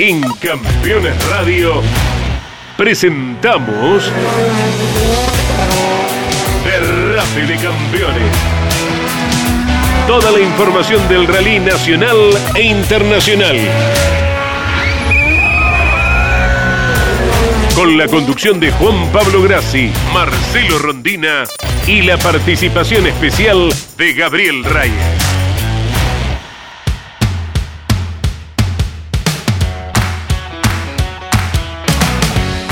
En Campeones Radio presentamos Derrape de Campeones. Toda la información del rally nacional e internacional. Con la conducción de Juan Pablo Grassi, Marcelo Rondina y la participación especial de Gabriel Reyes.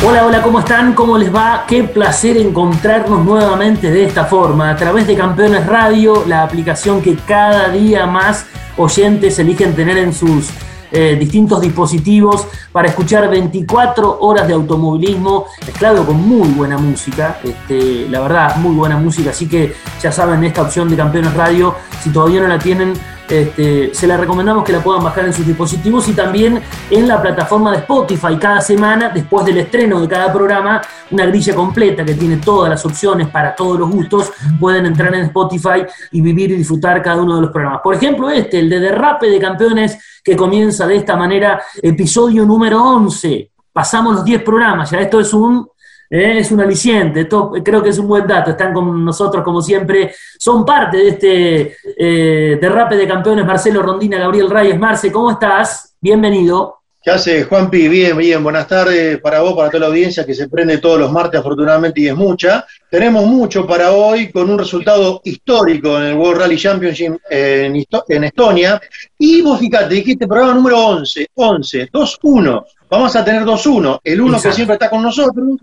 Hola, hola, ¿cómo están? ¿Cómo les va? Qué placer encontrarnos nuevamente de esta forma, a través de Campeones Radio, la aplicación que cada día más oyentes eligen tener en sus eh, distintos dispositivos para escuchar 24 horas de automovilismo mezclado con muy buena música, este, la verdad, muy buena música, así que ya saben, esta opción de Campeones Radio, si todavía no la tienen, este, se la recomendamos que la puedan bajar en sus dispositivos y también en la plataforma de Spotify. Cada semana, después del estreno de cada programa, una grilla completa que tiene todas las opciones para todos los gustos. Pueden entrar en Spotify y vivir y disfrutar cada uno de los programas. Por ejemplo, este, el de Derrape de Campeones, que comienza de esta manera, episodio número 11. Pasamos los 10 programas, ya esto es un ¿eh? es un aliciente, creo que es un buen dato, están con nosotros como siempre, son parte de este eh, derrape de campeones, Marcelo Rondina, Gabriel Reyes, Marce, ¿cómo estás? Bienvenido. ¿Qué hace, Juanpi? Bien, bien, buenas tardes para vos, para toda la audiencia que se prende todos los martes, afortunadamente, y es mucha. Tenemos mucho para hoy con un resultado histórico en el World Rally Championship en, en Estonia. Y vos fíjate, dijiste programa número 11, 11, 2-1. Vamos a tener 2-1. El uno que siempre está con nosotros,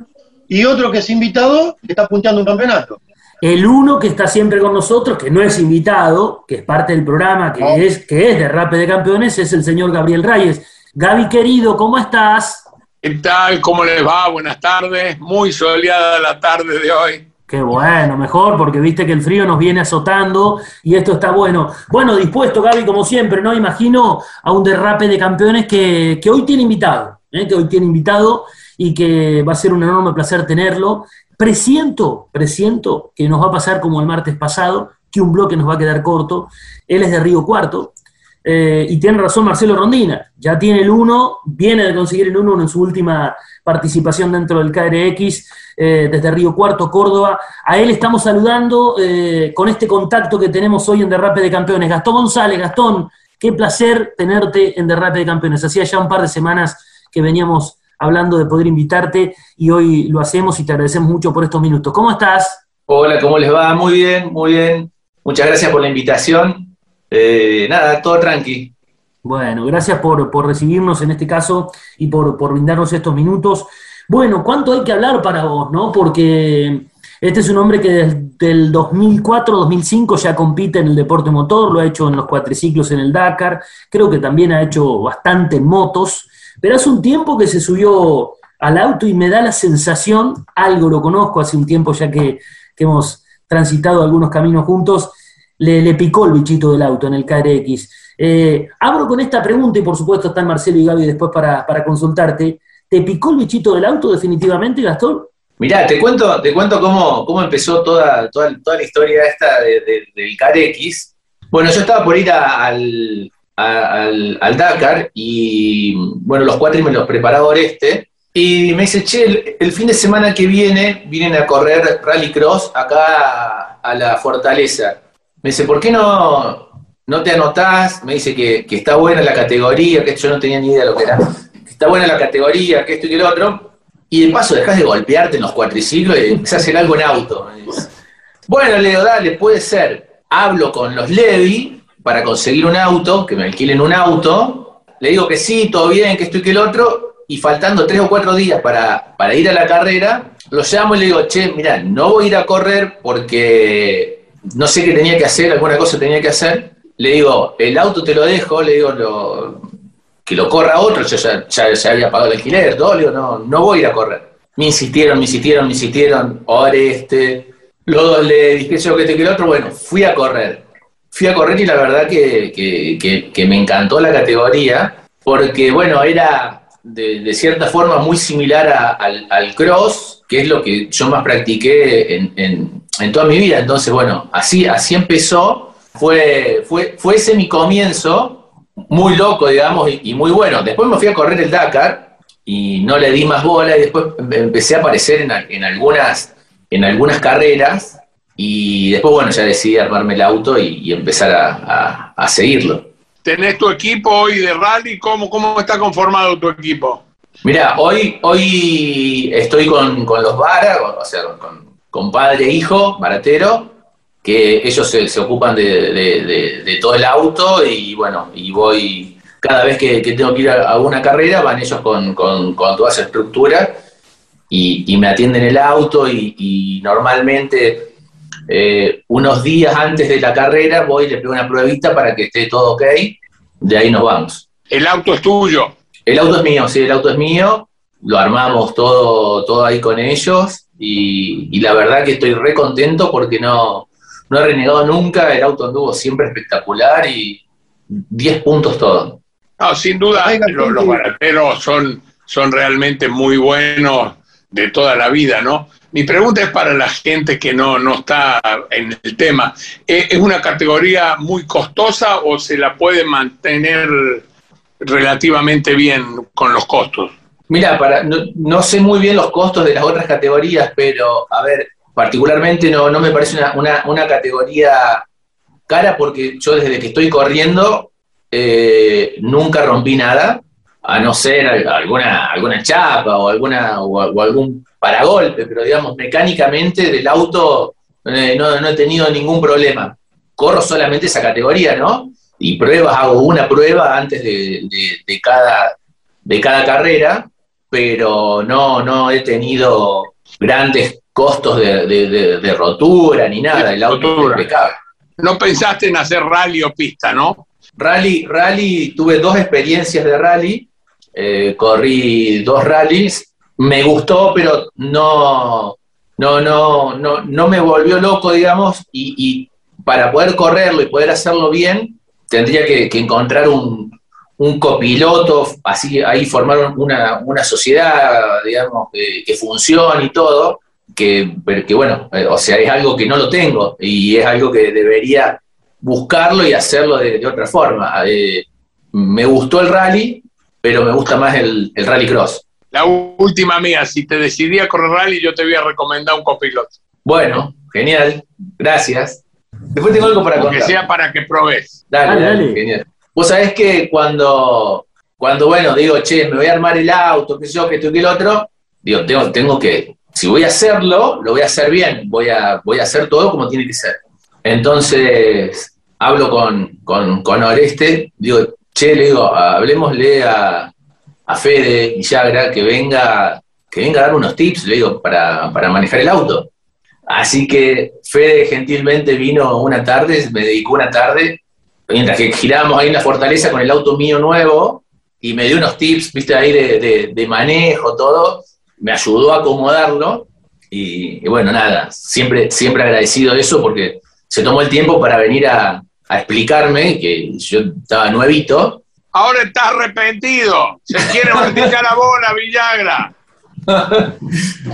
y otro que es invitado, que está punteando un campeonato. El uno que está siempre con nosotros, que no es invitado, que es parte del programa, que, es, que es de Rape de Campeones, es el señor Gabriel Reyes. Gaby, querido, ¿cómo estás? ¿Qué tal? ¿Cómo les va? Buenas tardes. Muy soleada la tarde de hoy. Qué bueno, mejor, porque viste que el frío nos viene azotando y esto está bueno. Bueno, dispuesto, Gaby, como siempre, ¿no? Imagino a un derrape de campeones que, hoy tiene invitado, ¿eh? que hoy tiene invitado y que va a ser un enorme placer tenerlo. Presiento, presiento que nos va a pasar como el martes pasado, que un bloque nos va a quedar corto. Él es de Río Cuarto. Eh, y tiene razón Marcelo Rondina, ya tiene el 1, viene de conseguir el 1 en su última participación dentro del KRX eh, desde Río Cuarto, Córdoba. A él estamos saludando eh, con este contacto que tenemos hoy en Derrape de Campeones. Gastón González, Gastón, qué placer tenerte en Derrape de Campeones. Hacía ya un par de semanas que veníamos hablando de poder invitarte y hoy lo hacemos y te agradecemos mucho por estos minutos. ¿Cómo estás? Hola, ¿cómo les va? Muy bien, muy bien. Muchas gracias por la invitación. Eh, nada, todo tranqui. Bueno, gracias por, recibirnos en este caso y por, brindarnos estos minutos. Bueno, ¿cuánto hay que hablar para vos, no? Porque este es un hombre que desde el 2004-2005 ya compite en el deporte motor, lo ha hecho en los cuatriciclos en el Dakar, creo que también ha hecho bastante en motos, pero hace un tiempo que se subió al auto y me da la sensación, algo lo conozco hace un tiempo ya que, hemos transitado algunos caminos juntos, le, picó el bichito del auto en el KRX. Eh, abro con esta pregunta y por supuesto están Marcelo y Gaby después para, consultarte. ¿Te picó el bichito del auto definitivamente, Gastón? Mirá, te cuento, te cuento cómo, cómo empezó toda, toda, la historia esta del KRX. Bueno, yo estaba por ir al, al, Dakar y bueno, los cuatro me los preparaba este Y me dice, che, el, fin de semana que viene vienen a correr Rally Cross acá a, la Fortaleza. Me dice, ¿por qué no, no te anotás? Me dice que, está buena la categoría, que yo no tenía ni idea de lo que era. Que está buena la categoría, que esto y que lo otro. Y de paso dejás de golpearte en los cuatriciclos y empezás a hacer algo en auto. Bueno, le digo, dale, puede ser. Hablo con los Levi, para conseguir un auto, que me alquilen un auto, le digo que sí, todo bien, que esto y que el otro, y faltando tres o cuatro días para, ir a la carrera, lo llamo y le digo, che, mira, no voy a ir a correr porque no sé qué tenía que hacer, alguna cosa tenía que hacer. Le digo, el auto te lo dejo, le digo, que lo corra otro, yo ya, ya, había pagado el alquiler, todo, le digo, no, no voy a ir a correr. Me insistieron, me insistieron, me insistieron, ahora este, luego le dije yo que que el otro, bueno, fui a correr fui a correr y la verdad que, me encantó la categoría, porque bueno, era de, cierta forma muy similar al, cross, que es lo que yo más practiqué en, toda mi vida. Entonces, bueno, así, así empezó, fue, fue, fue ese mi comienzo, muy loco, digamos, y, muy bueno. Después me fui a correr el Dakar y no le di más bola y después empecé a aparecer en, algunas, en algunas carreras y después, bueno, ya decidí armarme el auto y, empezar a, seguirlo. ¿Tenés tu equipo hoy de rally? ¿Cómo, cómo está conformado tu equipo? Mira, hoy, hoy estoy con, los Vara, o sea, con, padre e hijo, baratero, que ellos se, ocupan de, todo el auto y bueno, y voy, cada vez que, tengo que ir a, una carrera, van ellos con, toda esa estructura y, me atienden el auto y, normalmente eh, unos días antes de la carrera voy y le pego una pruebita para que esté todo ok, de ahí nos vamos. ¿El auto es tuyo? El auto es mío, sí, el auto es mío, lo armamos todo, todo ahí con ellos y, la verdad que estoy re contento porque no, no he renegado nunca, el auto anduvo siempre espectacular y 10 puntos todo. No, sin duda, los, barateros son, son realmente muy buenos de toda la vida, ¿no? Mi pregunta es para la gente que no, no está en el tema. ¿Es una categoría muy costosa o se la puede mantener relativamente bien con los costos. Mira, para, no, sé muy bien los costos de las otras categorías, pero a ver, particularmente no, no me parece una, categoría cara porque yo desde que estoy corriendo eh, nunca rompí nada, a no ser alguna, alguna chapa o, alguna, o, algún paragolpe, pero digamos, mecánicamente del auto eh, no, no he tenido ningún problema. Corro solamente esa categoría, ¿no? y pruebas, hago una prueba antes de, cada, de cada carrera, pero no, no he tenido grandes costos de, rotura ni nada, el auto es impecable. No pensaste en hacer rally o pista, ¿no? Rally, rally, tuve dos experiencias de rally, eh, corrí dos rallies, me gustó, pero no, no, no, no, no me volvió loco, digamos, y, para poder correrlo y poder hacerlo bien, tendría que, encontrar un, copiloto, así ahí formar una, sociedad, digamos, que, funcione y todo, que, que, bueno, eh, o sea, es algo que no lo tengo y es algo que debería buscarlo y hacerlo de, otra forma. Eh, me gustó el rally, pero me gusta más el, el rally cross. La última mía, si te decidí a correr rally, yo te voy a recomendar un copiloto. Bueno, genial, gracias. Después tengo algo para contar. Que sea para que probes. Dale, dale, Genial. Vos sabés que cuando, cuando, bueno, digo, che, me voy a armar el auto, qué sé yo, que esto y que el otro, digo, tengo, tengo que, si voy a hacerlo, lo voy a hacer bien, voy a, voy a hacer todo como tiene que ser. Entonces, hablo con, con, con Oreste, digo, che, le digo, hablemosle a, a Fede Villagra que venga, que venga a dar unos tips, le digo, para, para manejar el auto. Así que Fede gentilmente vino una tarde, me dedicó una tarde, mientras que girábamos ahí en la fortaleza con el auto mío nuevo, y me dio unos tips, viste, ahí de, manejo, todo, me ayudó a acomodarlo, y, bueno, nada, siempre, siempre agradecido de eso porque se tomó el tiempo para venir a, explicarme, que yo estaba nuevito. Ahora está arrepentido, se quiere practicar a bola, Villagra.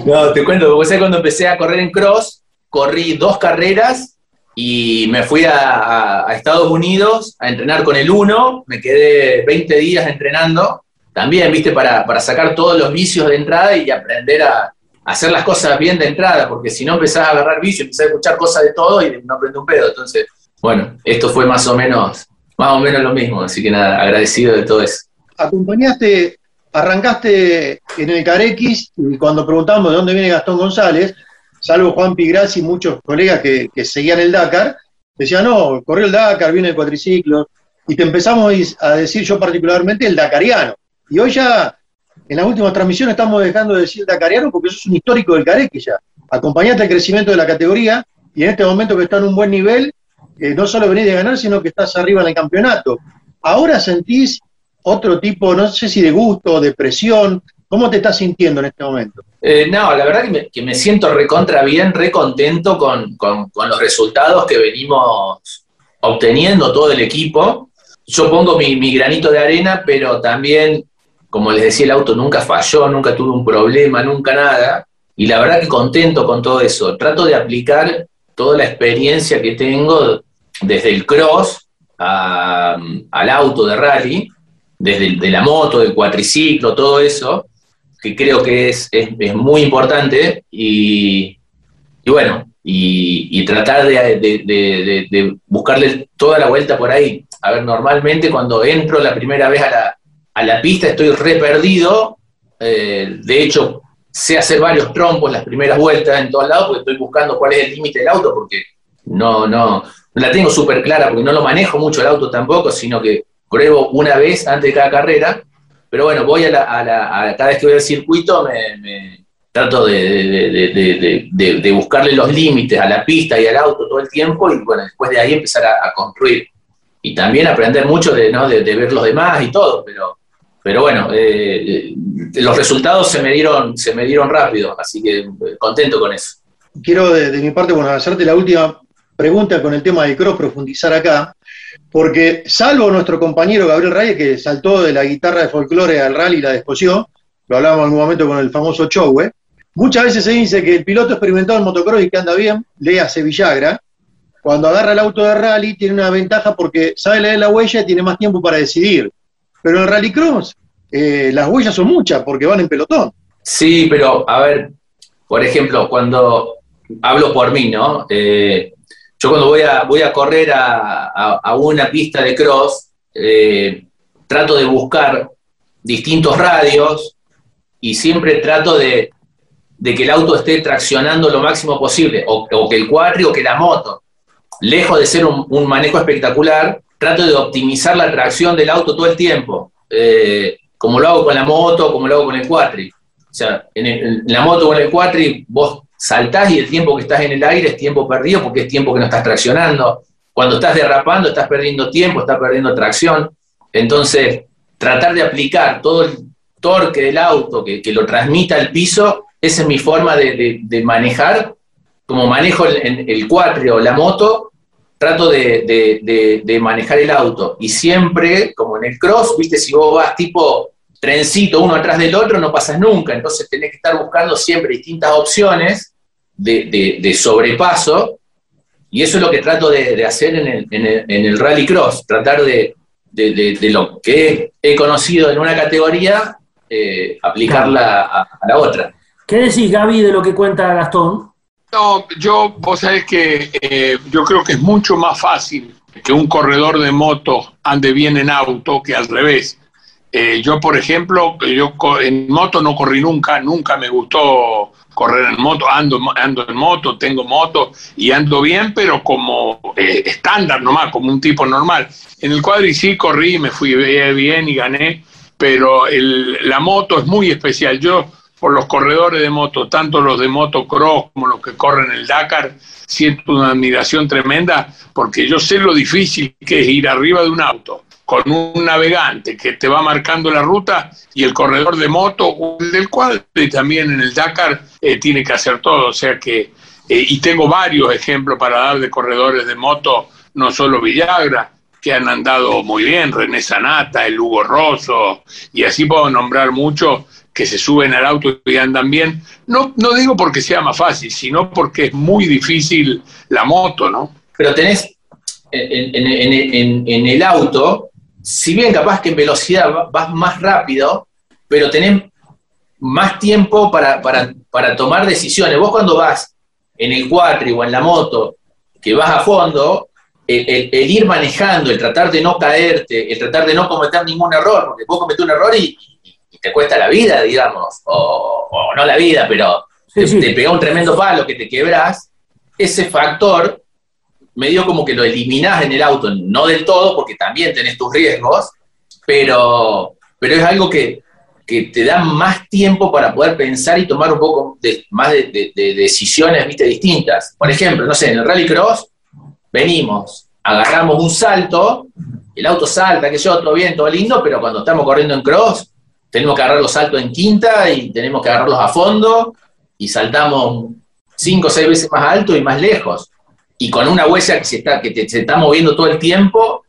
no, te cuento, porque cuando empecé a correr en cross, corrí dos carreras y me fui a, Estados Unidos a entrenar con el uno, me quedé 20 días entrenando, también, viste, para, sacar todos los vicios de entrada y aprender a, hacer las cosas bien de entrada, porque si no empezás a agarrar vicios, empezás a escuchar cosas de todo y no aprende un pedo. Entonces, bueno, esto fue más o menos, más o menos lo mismo, así que nada, agradecido de todo eso. Acompañaste arrancaste en el Carex y cuando preguntamos de dónde viene Gastón González, salvo Juan Pigrazzi y muchos colegas que, seguían el Dakar, decían, no, corrió el Dakar, viene el cuatriciclo, y te empezamos a decir yo particularmente el Dakariano. Y hoy ya, en la última transmisión, estamos dejando de decir Dakariano porque eso es un histórico del Carex ya. Acompañaste el crecimiento de la categoría y en este momento que está en un buen nivel, no solo venís de ganar, sino que estás arriba en el campeonato. Ahora sentís otro tipo, no sé si de gusto, de presión. ¿Cómo te estás sintiendo en este momento? Eh, no, la verdad que me, siento recontra bien, recontento con, con, los resultados que venimos obteniendo todo el equipo. Yo pongo mi, mi, granito de arena, pero también, como les decía, el auto nunca falló, nunca tuve un problema, nunca nada. Y la verdad que contento con todo eso. Trato de aplicar toda la experiencia que tengo desde el cross al auto de rally, desde de la moto, del cuatriciclo, todo eso, que creo que es, es, muy importante y, bueno, y, tratar de, buscarle toda la vuelta por ahí. A ver, normalmente cuando entro la primera vez a la, a la pista estoy re perdido, eh, de hecho sé hacer varios trompos las primeras vueltas en todos lados porque estoy buscando cuál es el límite del auto porque no, no, la tengo súper clara porque no lo manejo mucho el auto tampoco, sino que pruebo una vez antes de cada carrera, pero bueno, voy a, la, cada vez que voy al circuito me, trato de, buscarle los límites a la pista y al auto todo el tiempo y bueno, después de ahí empezar a, construir. Y también aprender mucho de, ¿no? de, ver los demás y todo, pero, pero bueno, eh, eh, los resultados se me, dieron, se me dieron rápido, así que eh, contento con eso. Quiero de, mi parte, bueno, hacerte la última pregunta con el tema del cross, profundizar acá, porque salvo nuestro compañero Gabriel Reyes, que saltó de la guitarra de folclore al rally y la descosió, lo hablábamos en algún momento con el famoso Chowe, muchas veces se dice que el piloto experimentado en motocross y que anda bien, lee a Sevillagra, cuando agarra el auto de rally tiene una ventaja porque sabe leer la huella y tiene más tiempo para decidir. Pero en el rallycross eh, las huellas son muchas porque van en pelotón. Sí, pero a ver, por ejemplo, cuando hablo por mí, ¿no? Eh, yo cuando voy a, voy a correr a, una pista de cross, eh, trato de buscar distintos radios y siempre trato de, que el auto esté traccionando lo máximo posible, o, que el cuadri o que la moto. Lejos de ser un, manejo espectacular, trato de optimizar la tracción del auto todo el tiempo, eh, como lo hago con la moto, como lo hago con el cuatri. O sea, en, la moto o en el cuatri vos saltás y el tiempo que estás en el aire es tiempo perdido porque es tiempo que no estás traccionando. Cuando estás derrapando estás perdiendo tiempo, estás perdiendo tracción. Entonces, tratar de aplicar todo el torque del auto que, lo transmita al piso, esa es mi forma de, manejar. Como manejo el, el cuatri o la moto, trato de, de, manejar el auto. Y siempre, como en el cross, viste, si vos vas tipo trencito uno atrás del otro, no pasas nunca. Entonces tenés que estar buscando siempre distintas opciones de, sobrepaso. Y eso es lo que trato de, hacer en el, en, el, rally cross, tratar de, lo que he conocido en una categoría, eh, aplicarla a, la otra. ¿Qué decís, Gaby, de lo que cuenta Gastón? No, yo, vos sabés que eh, yo creo que es mucho más fácil que un corredor de moto ande bien en auto que al revés. Eh, yo, por ejemplo, yo en moto no corrí nunca, nunca me gustó correr en moto, ando, ando en moto, tengo moto y ando bien, pero como eh, estándar nomás, como un tipo normal. En el cuadri sí corrí, me fui bien y gané, pero la moto es muy especial. Yo, por los corredores de moto, tanto los de motocross como los que corren el Dakar, siento una admiración tremenda porque yo sé lo difícil que es ir arriba de un auto con un navegante que te va marcando la ruta y el corredor de moto del cual también en el Dakar eh, tiene que hacer todo. O sea que, eh, y tengo varios ejemplos para dar de corredores de moto, no solo Villagra, que han andado muy bien, René Sanata, el Hugo Rosso, y así puedo nombrar muchos que se suben al auto y andan bien. No, no digo porque sea más fácil, sino porque es muy difícil la moto, ¿no? Pero tenés en, el auto, si bien capaz que en velocidad vas más rápido, pero tenés más tiempo para, tomar decisiones. Vos cuando vas en el cuatri o en la moto, que vas a fondo, el, ir manejando, el tratar de no caerte, el tratar de no cometer ningún error, porque vos cometés un error y, te cuesta la vida, digamos, o, no la vida, pero te, te pega un tremendo palo que te quebras, ese factor medio como que lo eliminás en el auto, no del todo, porque también tenés tus riesgos, pero, pero es algo que, te da más tiempo para poder pensar y tomar un poco de, más de, decisiones ¿viste? distintas. Por ejemplo, no sé, en el rallycross venimos, agarramos un salto, el auto salta, que yo, todo bien, todo lindo, pero cuando estamos corriendo en cross, tenemos que agarrar los saltos en quinta y tenemos que agarrarlos a fondo y saltamos cinco o seis veces más alto y más lejos y con una huella que se está, que se está moviendo todo el tiempo.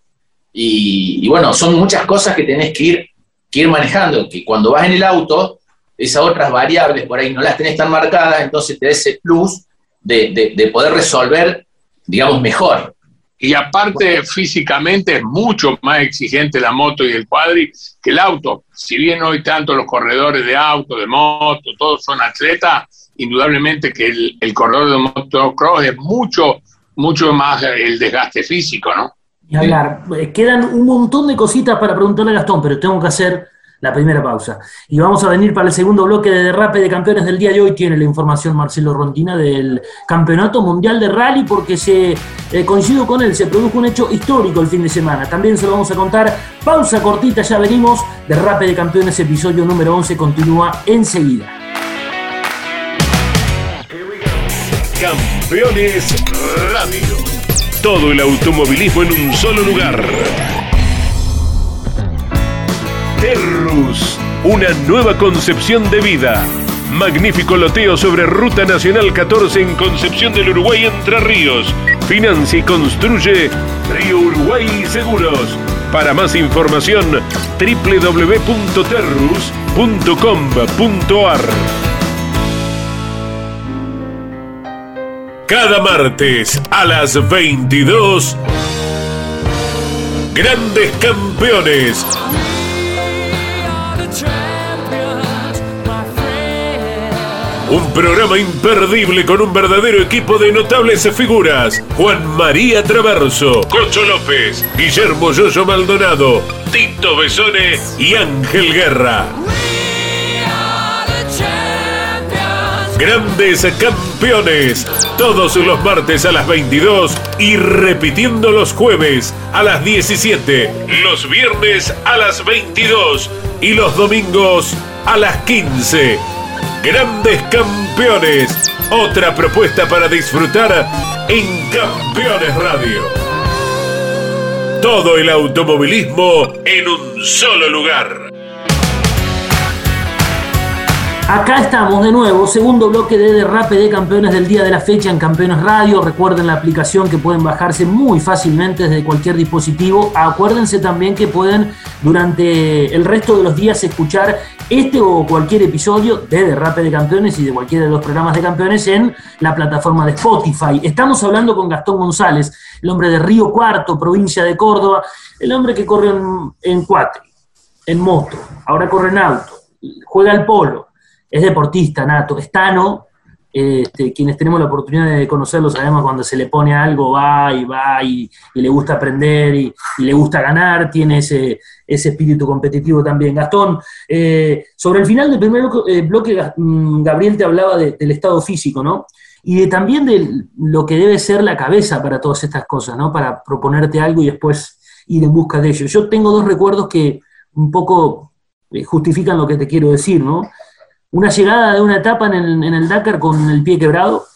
Y, bueno, son muchas cosas que tenés que ir, que ir manejando, que cuando vas en el auto, esas otras variables por ahí no las tenés tan marcadas, entonces te da ese plus de, poder resolver, digamos, mejor. Y aparte físicamente es mucho más exigente la moto y el cuadri que el auto. Si bien hoy tanto los corredores de auto, de moto, todos son atletas, indudablemente que el, el corredor de motocross es mucho, mucho más el desgaste físico, ¿no? Y hablar, eh, quedan un montón de cositas para preguntarle a Gastón, pero tengo que hacer la primera pausa. Y vamos a venir para el segundo bloque de derrape de campeones del día de hoy. Tiene la información Marcelo Rontina del Campeonato Mundial de Rally, porque se eh, coincido con él, se produjo un hecho histórico el fin de semana. También se lo vamos a contar. Pausa cortita, ya venimos. Derrape de campeones, episodio número 11, continúa enseguida. Campeones Radio. Todo el automovilismo en un solo lugar. Terrus, una nueva concepción de vida. Magnífico loteo sobre Ruta Nacional 14 en Concepción del Uruguay Entre Ríos. Financia y construye Río Uruguay Seguros. Para más información, www.terrus.com.ar. Cada martes a las 22, Grandes Campeones. Un programa imperdible con un verdadero equipo de notables figuras. Juan María Traverso, Cocho López, Guillermo Yoyo Maldonado, Tito Besone y Ángel Guerra. Grandes campeones, todos los martes a las 22 y repitiendo los jueves a las 17, los viernes a las 22 y los domingos a las 15. Grandes campeones, otra propuesta para disfrutar en Campeones Radio. Todo el automovilismo en un solo lugar. Acá estamos de nuevo, segundo bloque de derrape de campeones del día de la fecha en Campeones Radio. Recuerden la aplicación que pueden bajarse muy fácilmente desde cualquier dispositivo. Acuérdense también que pueden durante el resto de los días escuchar este o cualquier episodio de Derrape de Campeones y de cualquiera de los programas de campeones en la plataforma de Spotify. Estamos hablando con Gastón González, el hombre de Río Cuarto, provincia de Córdoba, el hombre que corre en, en cuatro, en moto, ahora corre en auto, juega al polo es deportista nato, es Tano, este, quienes tenemos la oportunidad de conocerlo sabemos cuando se le pone algo, va y va y, le gusta aprender y, le gusta ganar, tiene ese, espíritu competitivo también. Gastón, eh, sobre el final del primer bloque, eh, mm, Gabriel te hablaba del estado físico, ¿no? Y de, también de lo que debe ser la cabeza para todas estas cosas, ¿no? Para proponerte algo y después ir en busca de ello. Yo tengo dos recuerdos que un poco eh, justifican lo que te quiero decir, ¿no? Una llegada de una etapa en el, en el Dakar con el pie quebrado,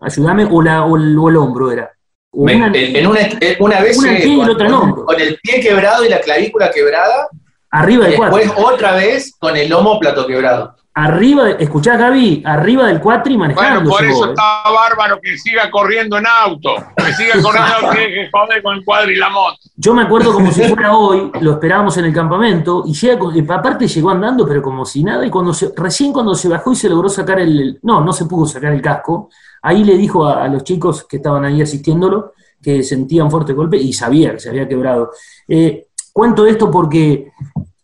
ayúdame, o, la, o, el, hombro era. una, en una, una vez con, el pie quebrado y la clavícula quebrada, arriba del Después otra vez con el plato quebrado arriba, escuchá Gaby, arriba del cuatri manejando. Bueno, por eso está bárbaro que siga corriendo en auto, que siga corriendo que joder con el cuadri y la moto. Yo me acuerdo como si fuera hoy, lo esperábamos en el campamento, y llega, aparte llegó andando, pero como si nada, y cuando recién cuando se bajó y se logró sacar el, no, no se pudo sacar el casco, ahí le dijo a, los chicos que estaban ahí asistiéndolo que sentían fuerte golpe y sabía que se había quebrado. Eh, cuento esto porque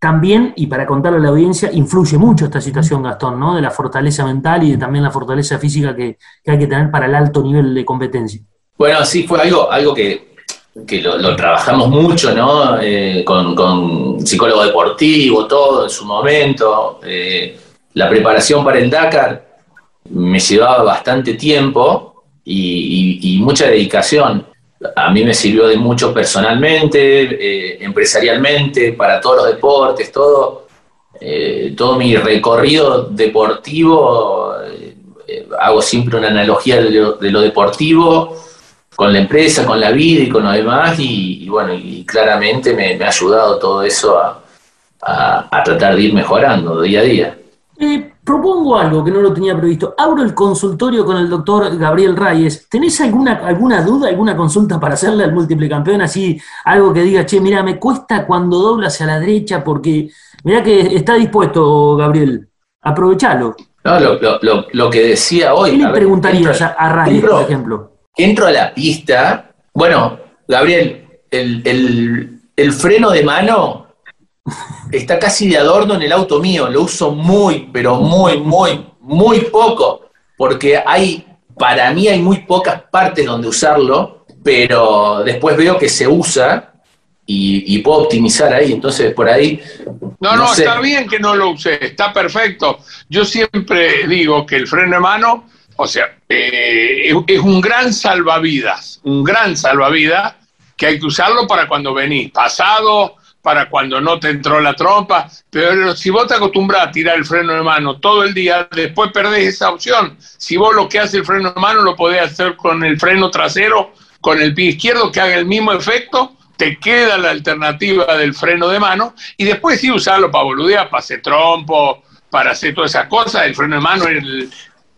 también, y para contarle a la audiencia, influye mucho esta situación, Gastón, ¿no? De la fortaleza mental y de también la fortaleza física que, hay que tener para el alto nivel de competencia. Bueno, sí, fue algo, algo que, lo, trabajamos mucho, ¿no? Eh, con, psicólogo deportivo, todo en su momento. Eh, la preparación para el Dakar me llevaba bastante tiempo y mucha dedicación a mí me sirvió de mucho personalmente, eh, empresarialmente, para todos los deportes, todo, eh, todo mi recorrido deportivo, eh, hago siempre una analogía de lo, deportivo con la empresa, con la vida y con lo demás, y, bueno, y claramente me, ha ayudado todo eso a, a tratar de ir mejorando día a día. Propongo algo que no lo tenía previsto. Abro el consultorio con el doctor Gabriel Reyes. ¿Tenés alguna, alguna duda, alguna consulta para hacerle al múltiple campeón? Así, algo que diga, che, mira, me cuesta cuando dobla hacia la derecha porque, mira que está dispuesto, Gabriel. Aprovechalo. No, lo, que decía hoy. ¿Qué le preguntarías a, Reyes, por ejemplo? Entro a la pista, bueno, Gabriel, el, el freno de mano está casi de adorno en el auto mío. Lo uso muy, pero muy, muy, muy poco. Porque hay, para mí hay muy pocas partes donde usarlo, pero después veo que se usa y, puedo optimizar ahí. Entonces, por ahí. No, no, está bien que no lo use, está perfecto. Yo siempre digo que el freno de mano, o sea, eh, es un gran salvavidas, un gran salvavidas que hay que usarlo para cuando venís pasado, para cuando no te entró la trompa, pero si vos te acostumbras a tirar el freno de mano todo el día, después perdés esa opción. Si vos lo que hace el freno de mano lo podés hacer con el freno trasero, con el pie izquierdo, que haga el mismo efecto, te queda la alternativa del freno de mano y después sí usarlo para boludear, para hacer trompo, para hacer todas esas cosas. El freno de mano es el,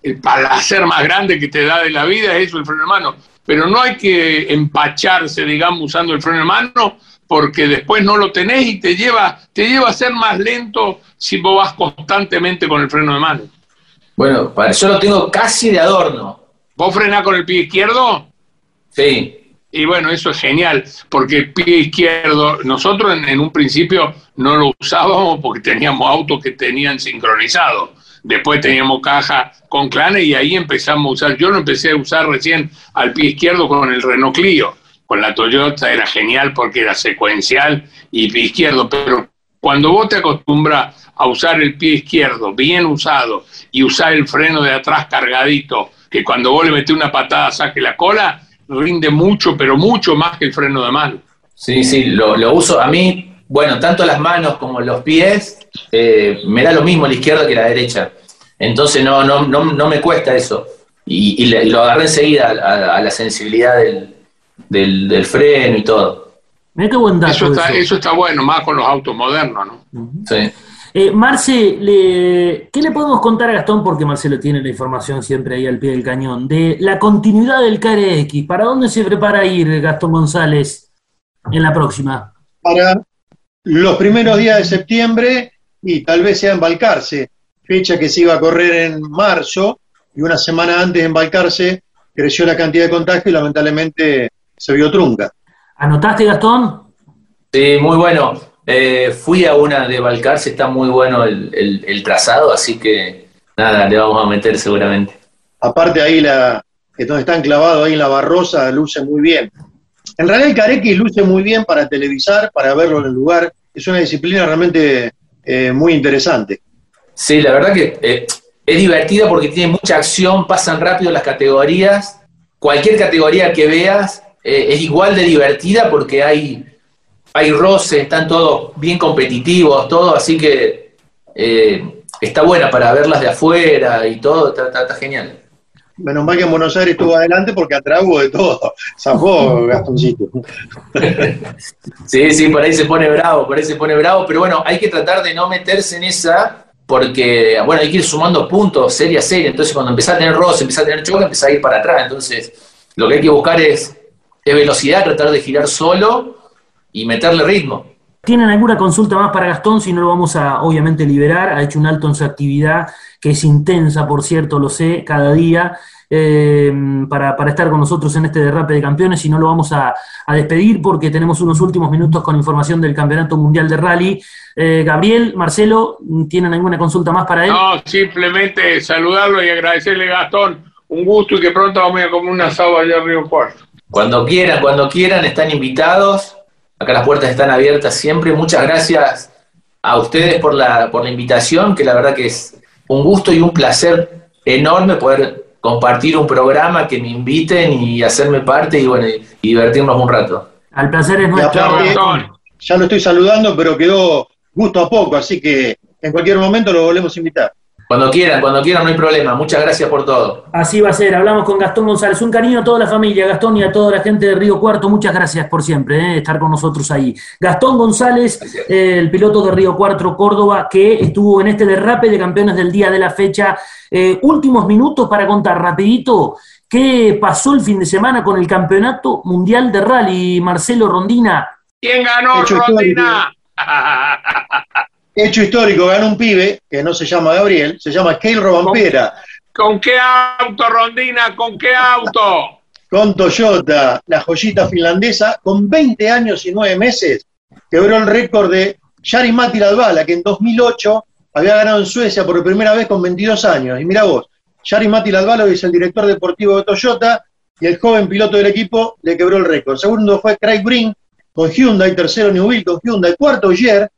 el placer más grande que te da de la vida, es eso, el freno de mano. Pero no hay que empacharse, digamos, usando el freno de mano, porque después no lo tenés y te lleva, te lleva a ser más lento si vos vas constantemente con el freno de mano. Bueno, para eso lo tengo casi de adorno. ¿Vos frenás con el pie izquierdo? Sí. Y bueno, eso es genial, porque el pie izquierdo, nosotros en, un principio no lo usábamos porque teníamos autos que tenían sincronizado. Después teníamos caja con clanes y ahí empezamos a usar. Yo lo empecé a usar recién al pie izquierdo con el Renault Clio la Toyota era genial porque era secuencial y izquierdo, pero cuando vos te acostumbras a usar el pie izquierdo bien usado y usar el freno de atrás cargadito, que cuando vos le metés una patada saque la cola, rinde mucho, pero mucho más que el freno de mano. Sí, sí, lo, uso. A mí, bueno, tanto las manos como los pies, eh, me da lo mismo la izquierda que la derecha. Entonces no, no, no, me cuesta eso. Y, lo agarré enseguida a la sensibilidad del, del, freno y todo. Mira qué buen dato. Eso está, eso. está bueno, más con los autos modernos, ¿no? Sí. Eh, Marce, ¿qué le podemos contar a Gastón? Porque Marcelo tiene la información siempre ahí al pie del cañón. De la continuidad del KRX. ¿Para dónde se prepara ir Gastón González en la próxima? Para los primeros días de septiembre y tal vez sea embalcarse. Fecha que se iba a correr en marzo y una semana antes de embalcarse creció la cantidad de contagios y lamentablemente se vio trunca. ¿Anotaste, Gastón? Sí, muy bueno. Eh, fui a una de Balcarce, está muy bueno el, trazado, así que nada, le vamos a meter seguramente. Aparte ahí, la, que donde están clavados ahí en la barrosa, luce muy bien. En realidad el carequis luce muy bien para televisar, para verlo en el lugar. Es una disciplina realmente eh, muy interesante. Sí, la verdad que eh, es divertida porque tiene mucha acción, pasan rápido las categorías. Cualquier categoría que veas eh, es igual de divertida porque hay, hay roces, están todos bien competitivos, todo, así que eh, está buena para verlas de afuera y todo, está, genial. Menos mal que en Buenos Aires estuvo adelante porque atrago de todo. Zafó Gastoncito. sí, sí, por ahí se pone bravo, por ahí se pone bravo, pero bueno, hay que tratar de no meterse en esa porque, bueno, hay que ir sumando puntos serie a serie, entonces cuando empieza a tener roce, empieza a tener choque, empieza a ir para atrás, entonces lo que hay que buscar es, velocidad, tratar de girar solo y meterle ritmo. ¿Tienen alguna consulta más para Gastón? Si no lo vamos a, obviamente, liberar. Ha hecho un alto en su actividad, que es intensa, por cierto, lo sé, cada día. Eh, para, estar con nosotros en este derrape de campeones y no lo vamos a, despedir porque tenemos unos últimos minutos con información del Campeonato Mundial de Rally. Eh, Gabriel, Marcelo, ¿tienen alguna consulta más para él? No, simplemente saludarlo y agradecerle, Gastón, un gusto y que pronto vamos a comer un asado allá en Río Cuarto. Cuando quieran, cuando quieran, están invitados. Acá las puertas están abiertas siempre. Muchas gracias a ustedes por la, por la invitación, que la verdad que es un gusto y un placer enorme poder compartir un programa, que me inviten y hacerme parte y bueno, y divertirnos un rato. Al placer es nuestro. ya lo estoy saludando, pero quedó gusto a poco, así que en cualquier momento lo volvemos a invitar. Cuando quieran, cuando quieran, no hay problema. Muchas gracias por todo. Así va a ser. Hablamos con Gastón González. Un cariño a toda la familia, Gastón, y a toda la gente de Río Cuarto. Muchas gracias por siempre eh, estar con nosotros ahí. Gastón González, eh, el piloto de Río Cuarto, Córdoba, que estuvo en este derrape de campeones del día de la fecha. Eh, últimos minutos para contar rapidito qué pasó el fin de semana con el Campeonato Mundial de Rally. Marcelo Rondina. ¿Quién ganó, Rondina? hecho histórico, gana un pibe que no se llama Gabriel, se llama Keil Robampera. ¿Con qué auto, Rondina? ¿Con qué auto? con Toyota, la joyita finlandesa, con 20 años y 9 meses, quebró el récord de Jari Matti Ladvala, que en 2008 había ganado en Suecia por primera vez con 22 años. Y mira vos, Jari Matti Ladvala es el director deportivo de Toyota y el joven piloto del equipo le quebró el récord. Segundo fue Craig Brink con Hyundai, tercero Newville con Hyundai, cuarto Jer,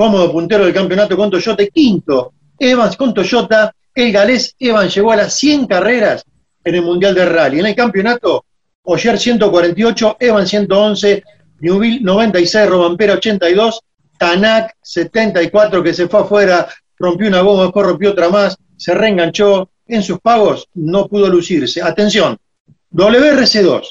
cómodo puntero del campeonato con Toyota, quinto Evans con Toyota, el galés Evans llegó a las 100 carreras en el Mundial de Rally. En el campeonato, Oyer 148, Evans 111, Newville 96, Robampera 82, Tanak 74 que se fue afuera, rompió una bomba, después rompió otra más, se reenganchó, en sus pagos no pudo lucirse. Atención, WRC2,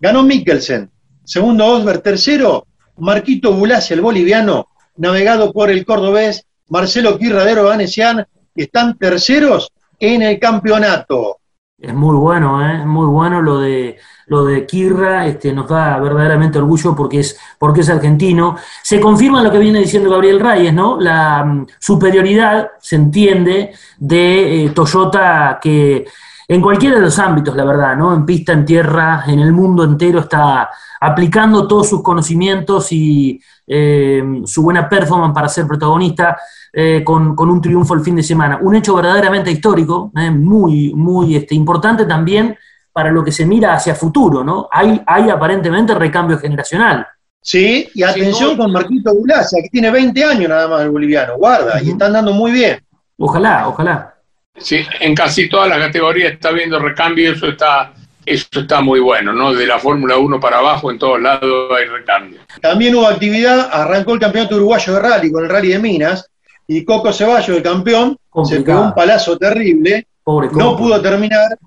ganó Mikkelsen, segundo Osberg, tercero Marquito Bulasi, el boliviano, navegado por el cordobés Marcelo Quirradero Vanesian, están terceros en el campeonato. Es muy bueno, ¿eh? muy bueno lo de lo de Kirra, este, nos da verdaderamente orgullo porque es, porque es argentino. Se confirma lo que viene diciendo Gabriel Reyes, ¿no? La mm, superioridad, se entiende, de eh, Toyota que en cualquiera de los ámbitos, la verdad, ¿no? En pista, en tierra, en el mundo entero está aplicando todos sus conocimientos y eh, su buena performance para ser protagonista. Eh, con, un triunfo el fin de semana. Un hecho verdaderamente histórico, eh, muy, muy este, importante también para lo que se mira hacia futuro, ¿no? Hay, hay aparentemente recambio generacional. Sí, y atención con Marquito Gulacia, que tiene 20 años nada más el boliviano, guarda, y está andando muy bien. Ojalá, ojalá. Sí, en casi todas las categorías está viendo recambio, eso está, eso está muy bueno, ¿no? De la Fórmula 1 para abajo, en todos lados hay recambio. También hubo actividad, arrancó el campeonato uruguayo de rally con el rally de Minas, y Coco Ceballos, el campeón, se pegó un palazo terrible, no pudo terminar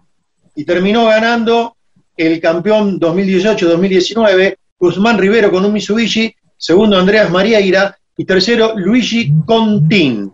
y terminó ganando el campeón 2018-2019, Guzmán Rivero con un Mitsubishi, segundo Andreas Mariaira y tercero Luigi Contín.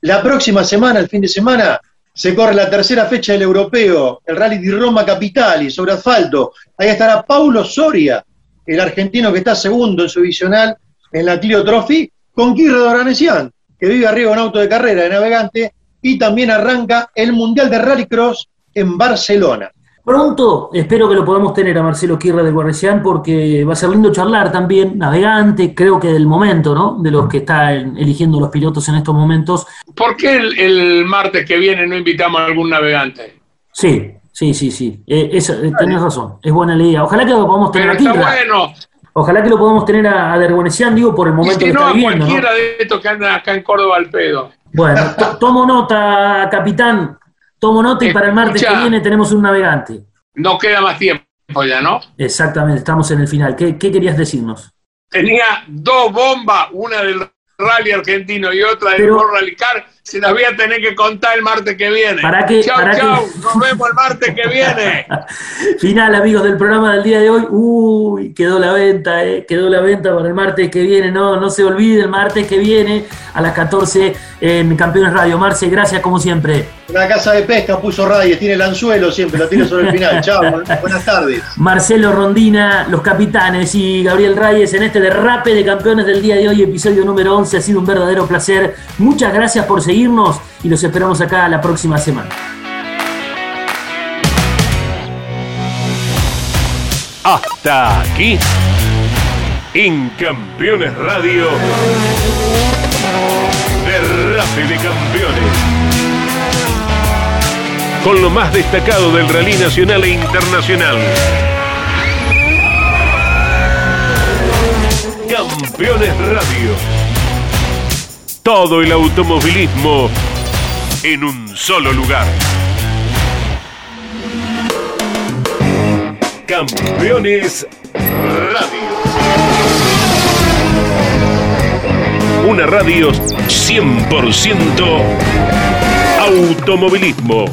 La próxima semana, el fin de semana, se corre la tercera fecha del europeo, el Rally di Roma Capitali, sobre asfalto. Ahí estará Paulo Soria, el argentino que está segundo en su divisional en la Clio Trophy, con Kirre Doranesian que vive arriba en auto de carrera de navegante, y también arranca el Mundial de Rallycross en Barcelona. Pronto espero que lo podamos tener a Marcelo Quirra de Guarrecián porque va a ser lindo charlar también, navegante, creo que del momento, ¿no? De los que están eligiendo los pilotos en estos momentos. ¿Por qué el, martes que viene no invitamos a algún navegante? Sí, sí, sí, sí. Eh, eh, tenés razón, es buena idea. Ojalá que lo podamos tener aquí. Está bueno, Ojalá que lo podamos tener a, a digo, por el momento que está viviendo. cualquiera de estos que andan acá en Córdoba al pedo. Bueno, tomo nota, capitán. Tomo nota y para el martes que viene tenemos un navegante. No queda más tiempo ya, ¿no? Exactamente, estamos en el final. ¿Qué, qué querías decirnos? Tenía dos bombas, una del rally argentino y otra del World Rally Car, se las voy a tener que contar el martes que viene. ¿Para qué? Chau, chau, nos vemos el martes que viene. Final, amigos del programa del día de hoy. Uy, quedó la venta, eh. quedó la venta para el martes que viene. No, no se olvide, el martes que viene a las 14 en Campeones Radio. Marce, gracias como siempre. Una casa de pesca puso radio, tiene el anzuelo siempre, lo tiene sobre el final. Chao, buenas tardes. Marcelo Rondina, los capitanes y Gabriel Reyes en este derrape de campeones del día de hoy, episodio número 11. Ha sido un verdadero placer. Muchas gracias por seguir seguirnos y los esperamos acá la próxima semana. Hasta aquí en Campeones Radio Derrape de Campeones. Con lo más destacado del rally nacional e internacional. Campeones Radio todo el automovilismo en un solo lugar. Campeones Radio. Una radio 100% automovilismo.